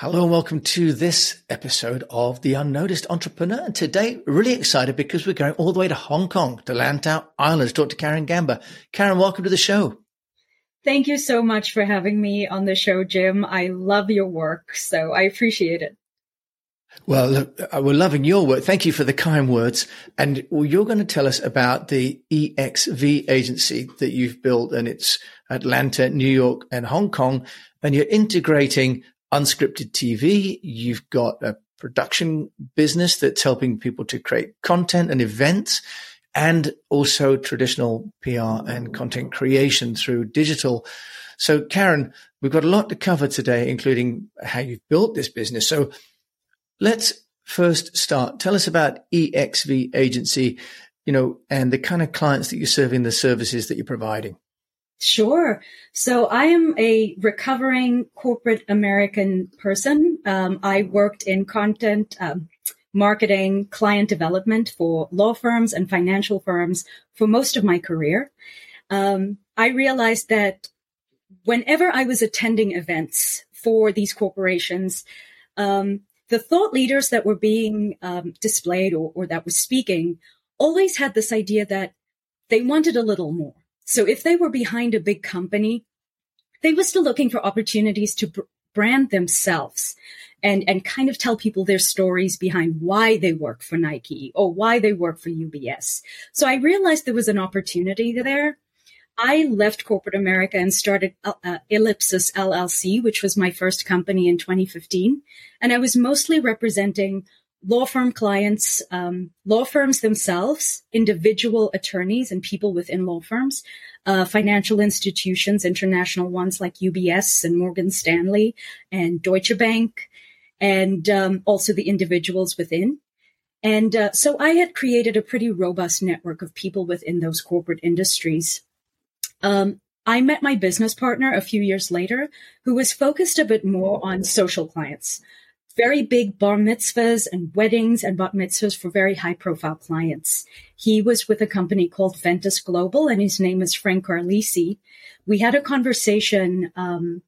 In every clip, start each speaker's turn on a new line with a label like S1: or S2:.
S1: Hello and welcome to this episode of The Unnoticed Entrepreneur. And today, really excited because we're going all the way to Hong Kong, to Lantau Island to talk to Karen Gamba. Karen, welcome to the show.
S2: Thank you so much for having me on the show, Jim. I love your work, so I appreciate it.
S1: Well, look, uh, we're loving your work. Thank you for the kind words. And you're going to tell us about the EXV agency that you've built and it's Atlanta, New York and Hong Kong. And you're integrating unscripted TV. You've got a production business that's helping people to create content and events and also traditional PR and content creation through digital. So Karen, we've got a lot to cover today, including how you've built this business. So let's first start. Tell us about EXV agency, you know, and the kind of clients that you're serving, the services that you're providing.
S2: Sure. So I am a recovering corporate American person. Um, I worked in content, um, marketing, client development for law firms and financial firms for most of my career. Um, I realized that whenever I was attending events for these corporations, um, the thought leaders that were being um, displayed or, or that was speaking always had this idea that they wanted a little more so if they were behind a big company, they were still looking for opportunities to br- brand themselves and, and kind of tell people their stories behind why they work for Nike or why they work for UBS. So I realized there was an opportunity there. I left corporate America and started uh, uh Ellipsis LLC, which was my first company in 2015. And I was mostly representing law firm clients, um, law firms themselves, individual attorneys and people within law firms, uh, financial institutions, international ones like UBS and Morgan Stanley and Deutsche Bank, and um, also the individuals within. And uh, so I had created a pretty robust network of people within those corporate industries. Um, I met my business partner a few years later who was focused a bit more on social clients very big bar mitzvahs and weddings and bat mitzvahs for very high profile clients. He was with a company called Ventus Global and his name is Frank Carlisi. We had a conversation, um,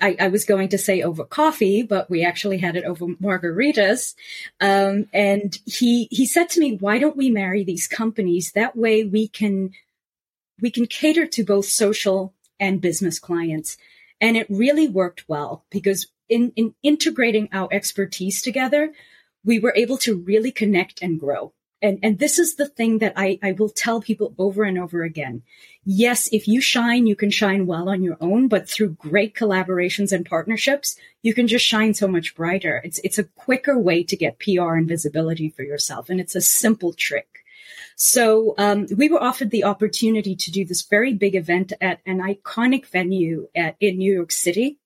S2: I, I, was going to say over coffee, but we actually had it over margaritas. Um, and he, he said to me, why don't we marry these companies? That way we can, we can cater to both social and business clients. And it really worked well because in, in integrating our expertise together, we were able to really connect and grow. And, and this is the thing that I, I will tell people over and over again. Yes, if you shine, you can shine well on your own, but through great collaborations and partnerships, you can just shine so much brighter. It's, it's a quicker way to get PR and visibility for yourself. And it's a simple trick. So um, we were offered the opportunity to do this very big event at an iconic venue at, in New York City.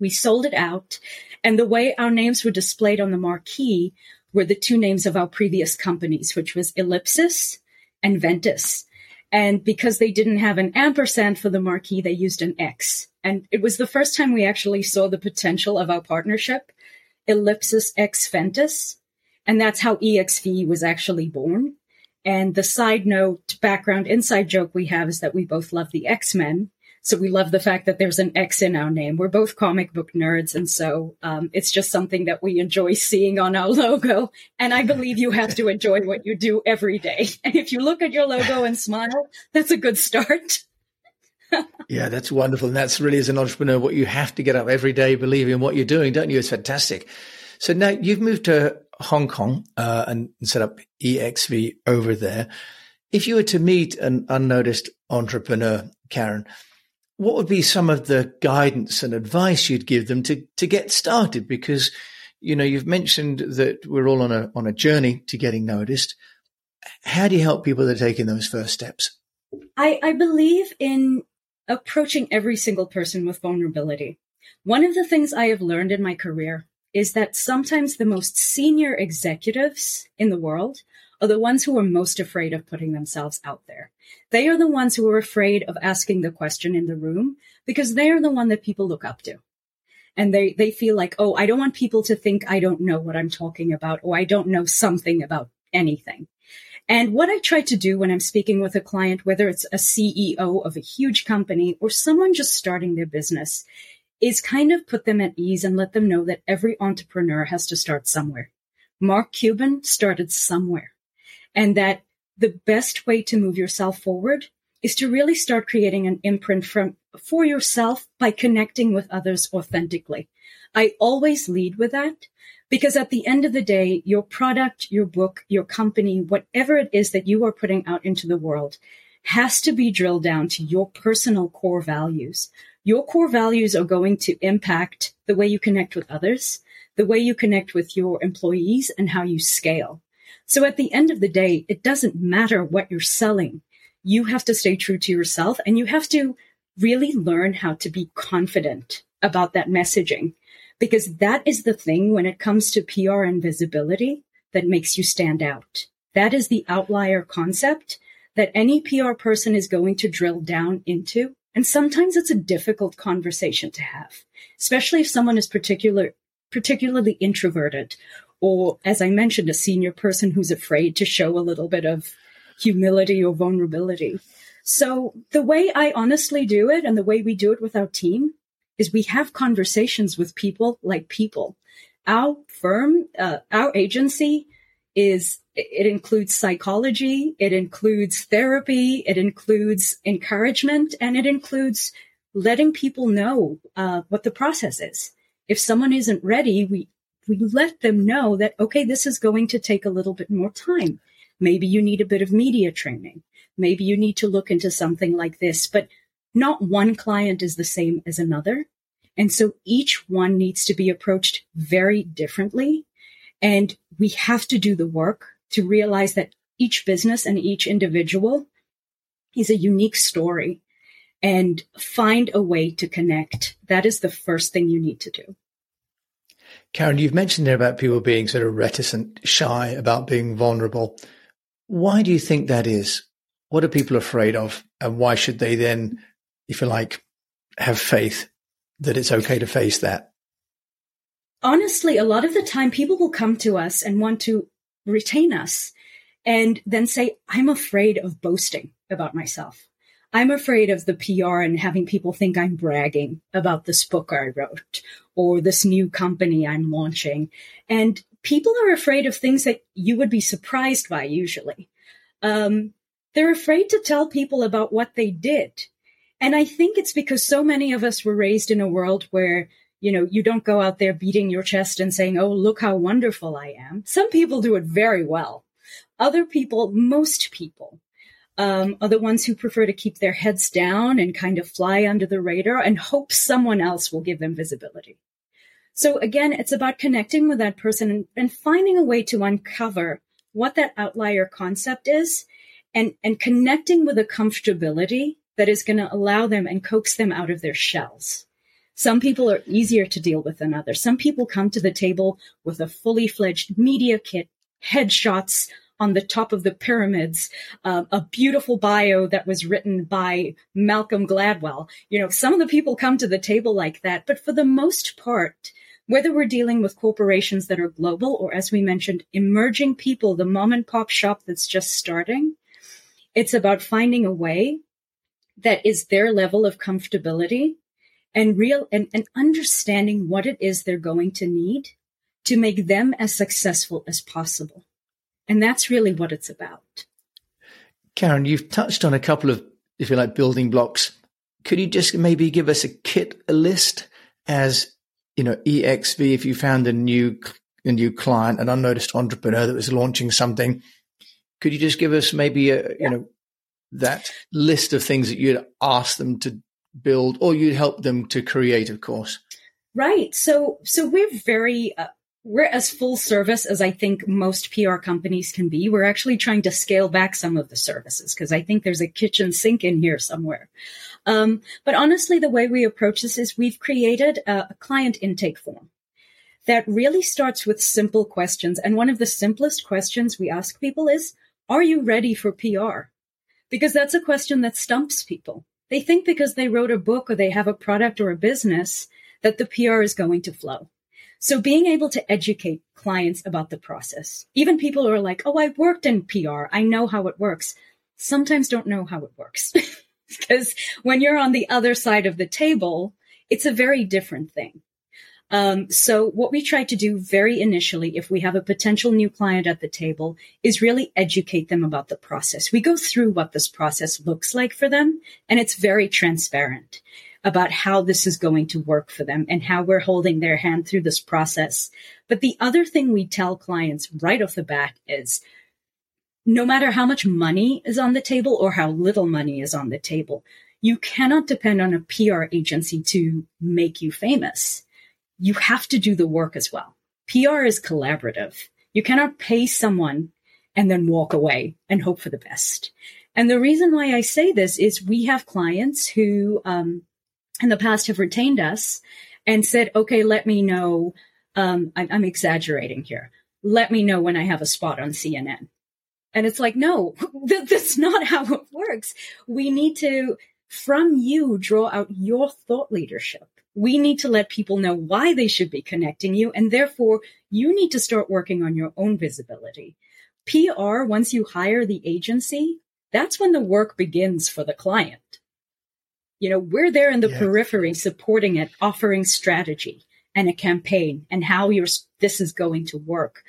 S2: We sold it out. And the way our names were displayed on the marquee were the two names of our previous companies, which was Ellipsis and Ventus. And because they didn't have an ampersand for the marquee, they used an X. And it was the first time we actually saw the potential of our partnership, Ellipsis X Ventus. And that's how EXV was actually born. And the side note, background, inside joke we have is that we both love the X-Men. So we love the fact that there's an X in our name. We're both comic book nerds. And so um, it's just something that we enjoy seeing on our logo. And I believe you have to enjoy what you do every day. And if you look at your logo and smile, that's a good start.
S1: yeah, that's wonderful. And that's really, as an entrepreneur, what you have to get up every day believing in what you're doing, don't you? It's fantastic. So now you've moved to Hong Kong uh, and set up EXV over there. If you were to meet an unnoticed entrepreneur, Karen, what would be some of the guidance and advice you'd give them to to get started? Because you know you've mentioned that we're all on a on a journey to getting noticed. How do you help people that are taking those first steps?
S2: I, I believe in approaching every single person with vulnerability. One of the things I have learned in my career is that sometimes the most senior executives in the world are the ones who are most afraid of putting themselves out there. They are the ones who are afraid of asking the question in the room because they are the one that people look up to. And they, they feel like, oh, I don't want people to think I don't know what I'm talking about or I don't know something about anything. And what I try to do when I'm speaking with a client, whether it's a CEO of a huge company or someone just starting their business, is kind of put them at ease and let them know that every entrepreneur has to start somewhere. Mark Cuban started somewhere and that the best way to move yourself forward is to really start creating an imprint from for yourself by connecting with others authentically. I always lead with that because at the end of the day, your product, your book, your company, whatever it is that you are putting out into the world has to be drilled down to your personal core values. Your core values are going to impact the way you connect with others, the way you connect with your employees and how you scale. So at the end of the day, it doesn't matter what you're selling. You have to stay true to yourself and you have to really learn how to be confident about that messaging because that is the thing when it comes to PR and visibility that makes you stand out. That is the outlier concept that any PR person is going to drill down into. And sometimes it's a difficult conversation to have, especially if someone is particular, particularly introverted or as I mentioned, a senior person who's afraid to show a little bit of humility or vulnerability. So the way I honestly do it and the way we do it with our team is we have conversations with people like people. Our firm, uh, our agency is it includes psychology, it includes therapy, it includes encouragement, and it includes letting people know uh, what the process is. If someone isn't ready, we we let them know that okay, this is going to take a little bit more time. Maybe you need a bit of media training. Maybe you need to look into something like this, but not one client is the same as another. And so each one needs to be approached very differently. And we have to do the work to realize that each business and each individual is a unique story and find a way to connect. That is the first thing you need to do.
S1: Karen, you've mentioned there about people being sort of reticent, shy about being vulnerable. Why do you think that is? What are people afraid of? And why should they then, if you like, have faith that it's okay to face that?
S2: honestly, a lot of the time people will come to us and want to retain us and then say, I'm afraid of boasting about myself. I'm afraid of the PR and having people think I'm bragging about this book I wrote or this new company I'm launching. And people are afraid of things that you would be surprised by usually. Um, they're afraid to tell people about what they did. And I think it's because so many of us were raised in a world where you know, you don't go out there beating your chest and saying, Oh, look how wonderful I am. Some people do it very well. Other people, most people, um, are the ones who prefer to keep their heads down and kind of fly under the radar and hope someone else will give them visibility. So again, it's about connecting with that person and, and finding a way to uncover what that outlier concept is and, and connecting with a comfortability that is going to allow them and coax them out of their shells. Some people are easier to deal with than others. Some people come to the table with a fully fledged media kit, headshots on the top of the pyramids, uh, a beautiful bio that was written by Malcolm Gladwell. You know, some of the people come to the table like that, but for the most part, whether we're dealing with corporations that are global or, as we mentioned, emerging people, the mom and pop shop that's just starting, it's about finding a way that is their level of comfortability and real and, and understanding what it is they're going to need to make them as successful as possible. And that's really what it's about.
S1: Karen, you've touched on a couple of, if you like, building blocks. Could you just maybe give us a kit, a list as, you know, EXV, if you found a new, a new client, an unnoticed entrepreneur that was launching something, could you just give us maybe a, yeah. you know, that list of things that you'd ask them to build or you'd help them to create, of course.
S2: Right. So, so we're very, uh, we're as full service as I think most PR companies can be. We're actually trying to scale back some of the services because I think there's a kitchen sink in here somewhere. Um, but honestly, the way we approach this is we've created a, a client intake form that really starts with simple questions. And one of the simplest questions we ask people is, are you ready for PR? Because that's a question that stumps people. They think because they wrote a book or they have a product or a business that the PR is going to flow. So being able to educate clients about the process, even people who are like, Oh, I worked in PR. I know how it works. Sometimes don't know how it works because when you're on the other side of the table, It's a very different thing. Um, so what we try to do very initially, if we have a potential new client at the table, is really educate them about the process. We go through what this process looks like for them, and it's very transparent about how this is going to work for them and how we're holding their hand through this process. But the other thing we tell clients right off the bat is no matter how much money is on the table or how little money is on the table, you cannot depend on a PR agency to make you famous you have to do the work as well. PR is collaborative. You cannot pay someone and then walk away and hope for the best. And the reason why I say this is we have clients who, um, in the past have retained us and said, okay, let me know. Um, I, I'm exaggerating here. Let me know when I have a spot on CNN. And it's like, no, that's not how it works. We need to, from you, draw out your thought leadership we need to let people know why they should be connecting you. And therefore, you need to start working on your own visibility. PR, once you hire the agency, that's when the work begins for the client. You know, we're there in the yeah. periphery supporting it, offering strategy and a campaign and how your this is going to work.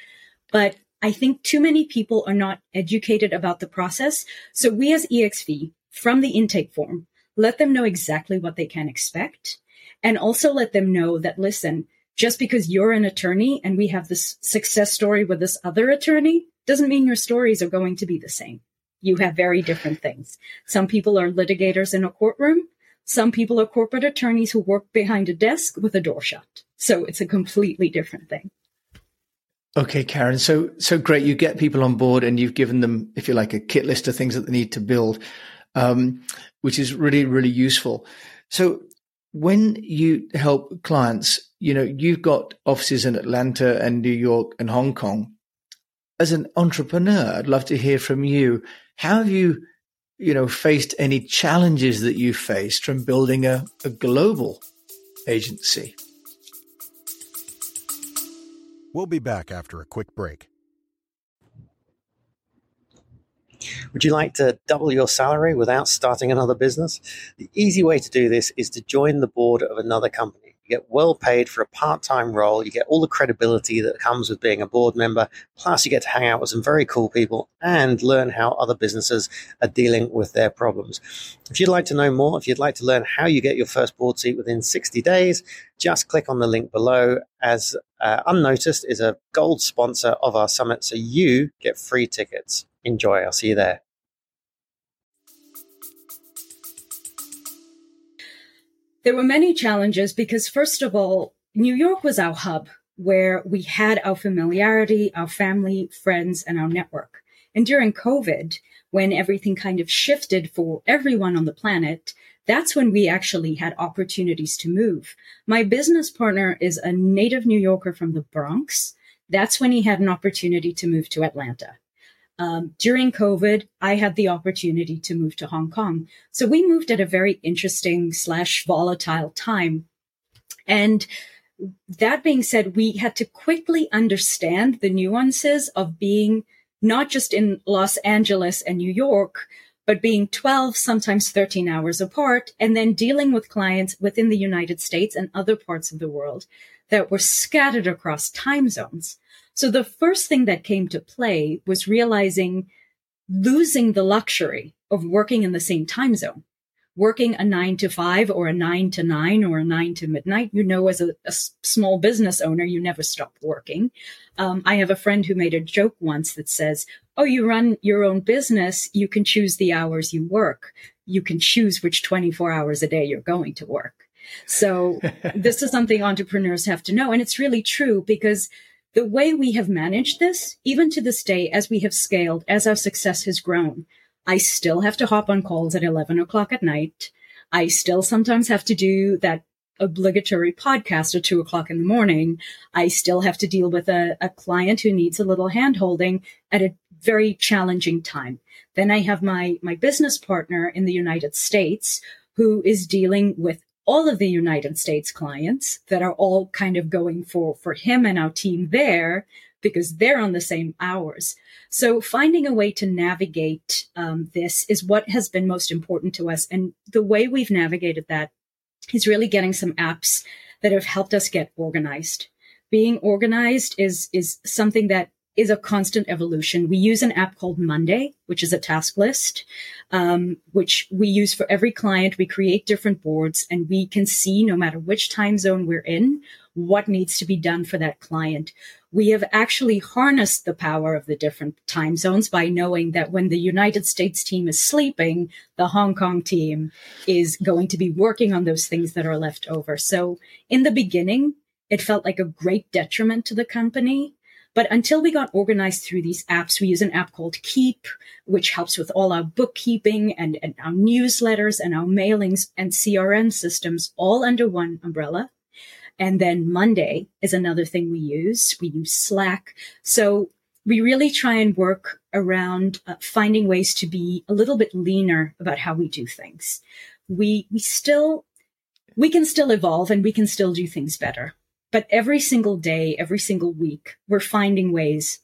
S2: But I think too many people are not educated about the process. So we as EXV, from the intake form, let them know exactly what they can expect and also let them know that, listen, just because you're an attorney and we have this success story with this other attorney doesn't mean your stories are going to be the same. You have very different things. Some people are litigators in a courtroom. Some people are corporate attorneys who work behind a desk with a door shut. So it's a completely different thing.
S1: Okay, Karen. So, so great. You get people on board and you've given them, if you like, a kit list of things that they need to build, um, which is really, really useful. So when you help clients, you know, you've got offices in Atlanta and New York and Hong Kong. As an entrepreneur, I'd love to hear from you. How have you, you know, faced any challenges that you faced from building a, a global agency?
S3: We'll be back after a quick break.
S4: Would you like to double your salary without starting another business? The easy way to do this is to join the board of another company. You get well paid for a part time role. You get all the credibility that comes with being a board member. Plus, you get to hang out with some very cool people and learn how other businesses are dealing with their problems. If you'd like to know more, if you'd like to learn how you get your first board seat within 60 days, just click on the link below. As uh, Unnoticed is a gold sponsor of our summit, so you get free tickets enjoy. I'll see you there.
S2: There were many challenges because, first of all, New York was our hub where we had our familiarity, our family, friends, and our network. And during COVID, when everything kind of shifted for everyone on the planet, that's when we actually had opportunities to move. My business partner is a native New Yorker from the Bronx. That's when he had an opportunity to move to Atlanta. Um, during COVID, I had the opportunity to move to Hong Kong. So we moved at a very interesting slash volatile time. And that being said, we had to quickly understand the nuances of being not just in Los Angeles and New York, but being 12, sometimes 13 hours apart, and then dealing with clients within the United States and other parts of the world that were scattered across time zones. So the first thing that came to play was realizing losing the luxury of working in the same time zone. Working a nine to five or a nine to nine or a nine to midnight, you know, as a, a small business owner, you never stop working. Um, I have a friend who made a joke once that says, Oh, you run your own business. You can choose the hours you work. You can choose which 24 hours a day you're going to work. So this is something entrepreneurs have to know. And it's really true because the way we have managed this, even to this day, as we have scaled, as our success has grown, I still have to hop on calls at 11 o'clock at night. I still sometimes have to do that obligatory podcast at two o'clock in the morning. I still have to deal with a, a client who needs a little hand holding at a very challenging time. Then I have my, my business partner in the United States who is dealing with all of the United States clients that are all kind of going for, for him and our team there because they're on the same hours. So finding a way to navigate um, this is what has been most important to us. And the way we've navigated that is really getting some apps that have helped us get organized. Being organized is, is something that is a constant evolution. We use an app called Monday, which is a task list, um, which we use for every client. We create different boards and we can see no matter which time zone we're in, what needs to be done for that client. We have actually harnessed the power of the different time zones by knowing that when the United States team is sleeping, the Hong Kong team is going to be working on those things that are left over. So in the beginning, it felt like a great detriment to the company but until we got organized through these apps, we use an app called Keap, which helps with all our bookkeeping and, and our newsletters and our mailings and CRM systems all under one umbrella. And then Monday is another thing we use. We use Slack. So we really try and work around uh, finding ways to be a little bit leaner about how we do things. We, we still, we can still evolve and we can still do things better. But every single day, every single week, we're finding ways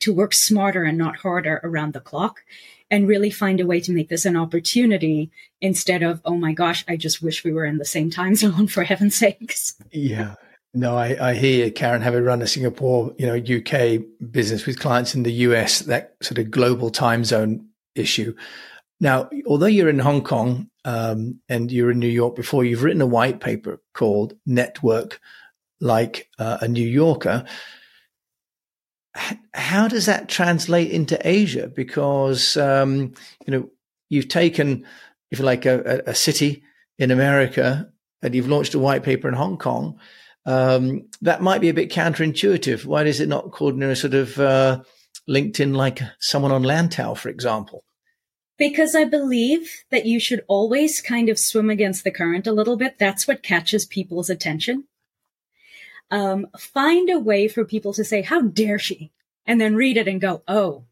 S2: to work smarter and not harder around the clock and really find a way to make this an opportunity instead of, oh my gosh, I just wish we were in the same time zone for heaven's sakes.
S1: Yeah. No, I, I hear Karen, having run a Singapore, you know, UK business with clients in the US, that sort of global time zone issue. Now, although you're in Hong Kong um, and you're in New York before, you've written a white paper called Network like uh, a New Yorker. how does that translate into Asia? Because um, you know you've taken, if you like, a, a, city in America and you've launched a white paper in Hong Kong. Um, that might be a bit counterintuitive. Why is it not called, know, sort of uh, LinkedIn like someone on Lantau, for example?
S2: Because I believe that you should always kind of swim against the current a little bit. That's what catches people's attention um, find a way for people to say, how dare she? And then read it and go, oh.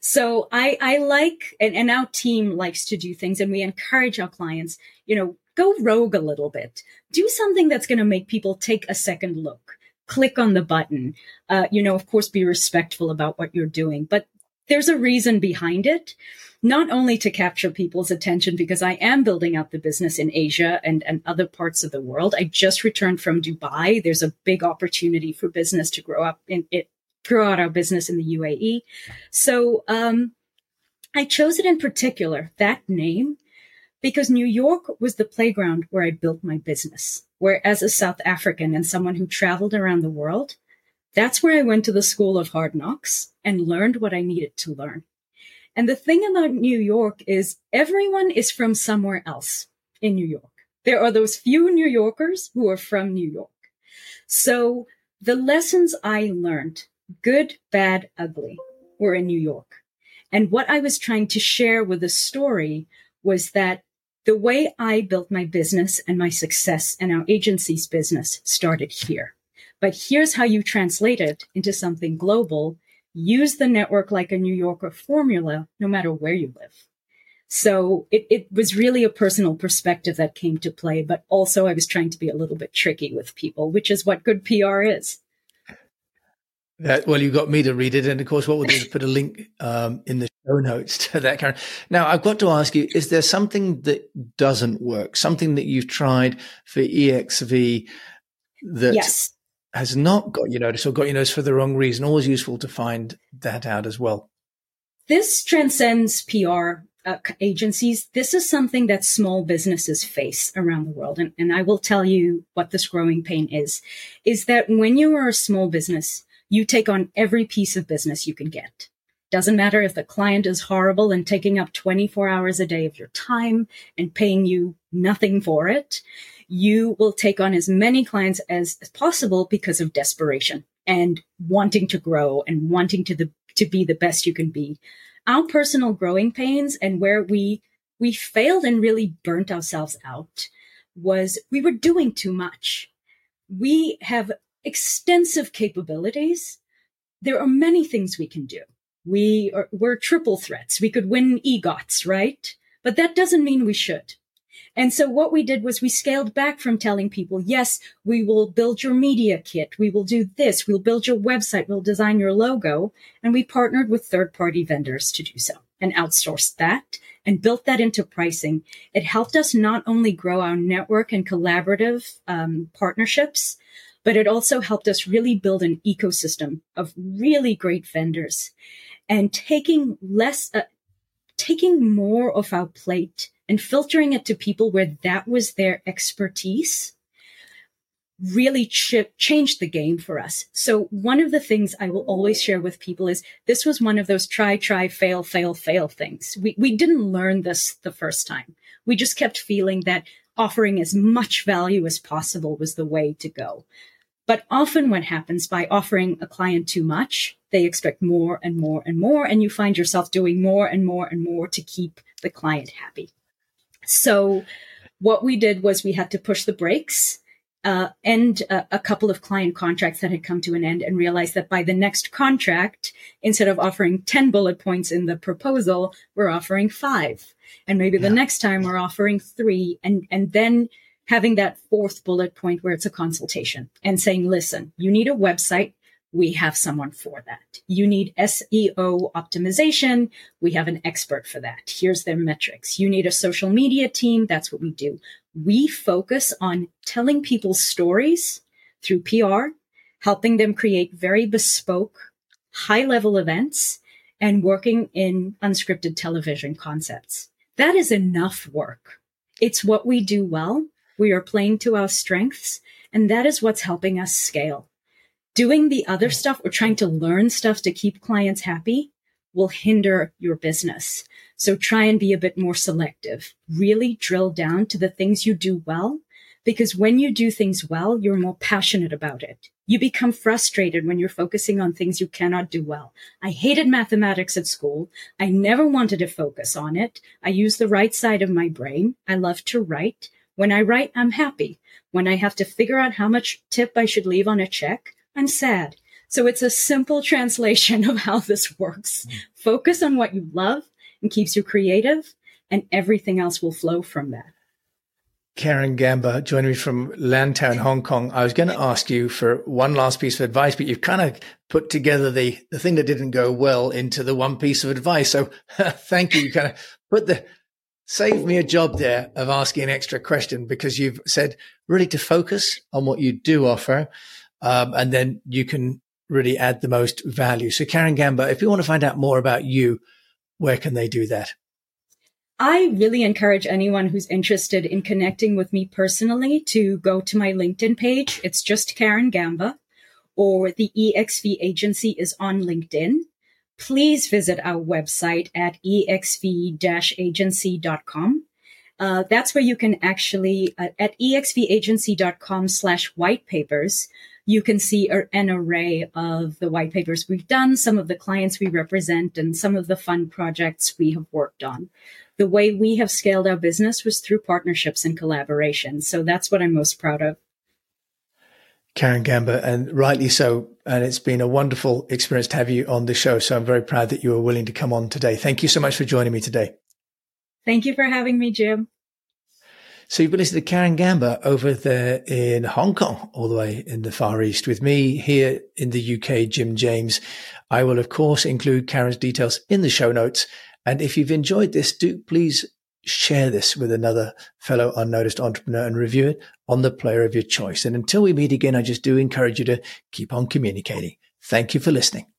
S2: So I, I like, and, and our team likes to do things and we encourage our clients, you know, go rogue a little bit. Do something that's going to make people take a second look. Click on the button. Uh, you know, of course, be respectful about what you're doing, but there's a reason behind it not only to capture people's attention because I am building out the business in Asia and, and other parts of the world. I just returned from Dubai. There's a big opportunity for business to grow up in it, grow out our business in the UAE. So, um, I chose it in particular, that name, because New York was the playground where I built my business. Where as a South African and someone who traveled around the world, that's where I went to the school of hard knocks and learned what I needed to learn. And the thing about New York is everyone is from somewhere else in New York. There are those few New Yorkers who are from New York. So the lessons I learned, good, bad, ugly, were in New York. And what I was trying to share with the story was that the way I built my business and my success and our agency's business started here. But here's how you translate it into something global use the network like a New Yorker formula, no matter where you live. So it, it was really a personal perspective that came to play, but also I was trying to be a little bit tricky with people, which is what good PR is.
S1: That, well, you got me to read it, and of course, what we'll do is put a link um, in the show notes to that. Karen. Now, I've got to ask you: Is there something that doesn't work? Something that you've tried for EXV that
S2: yes
S1: has not got your notice or got your notice for the wrong reason. Always useful to find that out as well.
S2: This transcends PR uh, agencies. This is something that small businesses face around the world. And, and I will tell you what this growing pain is, is that when you are a small business, you take on every piece of business you can get. Doesn't matter if the client is horrible and taking up 24 hours a day of your time and paying you nothing for it you will take on as many clients as, as possible because of desperation and wanting to grow and wanting to the to be the best you can be. Our personal growing pains and where we we failed and really burnt ourselves out was we were doing too much. We have extensive capabilities. There are many things we can do. We are, we're triple threats. We could win EGOTs, right? But that doesn't mean we should. And so what we did was we scaled back from telling people, yes, we will build your media kit. We will do this. We'll build your website. We'll design your logo. And we partnered with third party vendors to do so and outsourced that and built that into pricing. It helped us not only grow our network and collaborative um, partnerships, but it also helped us really build an ecosystem of really great vendors and taking less, uh, taking more of our plate and filtering it to people where that was their expertise really ch- changed the game for us. So one of the things I will always share with people is this was one of those try, try, fail, fail, fail things. We, we didn't learn this the first time. We just kept feeling that offering as much value as possible was the way to go. But often what happens by offering a client too much, they expect more and more and more, and you find yourself doing more and more and more to keep the client happy. So what we did was we had to push the brakes uh, end a, a, couple of client contracts that had come to an end and realized that by the next contract, instead of offering 10 bullet points in the proposal, we're offering five. And maybe yeah. the next time we're offering three and, and then having that fourth bullet point where it's a consultation and saying, listen, you need a website we have someone for that. You need SEO optimization. We have an expert for that. Here's their metrics. You need a social media team. That's what we do. We focus on telling people's stories through PR, helping them create very bespoke, high level events and working in unscripted television concepts. That is enough work. It's what we do well. We are playing to our strengths and that is what's helping us scale doing the other stuff or trying to learn stuff to keep clients happy will hinder your business. So try and be a bit more selective. Really drill down to the things you do well, because when you do things well, you're more passionate about it. You become frustrated when you're focusing on things you cannot do well. I hated mathematics at school. I never wanted to focus on it. I use the right side of my brain. I love to write. When I write, I'm happy. When I have to figure out how much tip I should leave on a check, I'm sad. So it's a simple translation of how this works. Mm. Focus on what you love and keeps you creative and everything else will flow from that.
S1: Karen Gamba joining me from Lantau, Hong Kong. I was going to ask you for one last piece of advice, but you've kind of put together the, the thing that didn't go well into the one piece of advice. So thank you. You kind of put the, save me a job there of asking an extra question because you've said really to focus on what you do offer um, and then you can really add the most value. So, Karen Gamba, if you want to find out more about you, where can they do that?
S2: I really encourage anyone who's interested in connecting with me personally to go to my LinkedIn page. It's just Karen Gamba, or the EXV agency is on LinkedIn. Please visit our website at exv-agency.com. Uh, that's where you can actually, uh, at exvagency.com slash white papers, you can see an array of the white papers we've done, some of the clients we represent, and some of the fun projects we have worked on. The way we have scaled our business was through partnerships and collaboration. So that's what I'm most proud of.
S1: Karen Gamba, and rightly so. And it's been a wonderful experience to have you on the show. So I'm very proud that you were willing to come on today. Thank you so much for joining me today.
S2: Thank you for having me, Jim.
S1: So you've been listening to Karen Gamba over there in Hong Kong, all the way in the Far East with me here in the UK, Jim James. I will, of course, include Karen's details in the show notes. And if you've enjoyed this, do please share this with another fellow unnoticed entrepreneur and review it on the player of your choice. And until we meet again, I just do encourage you to keep on communicating. Thank you for listening.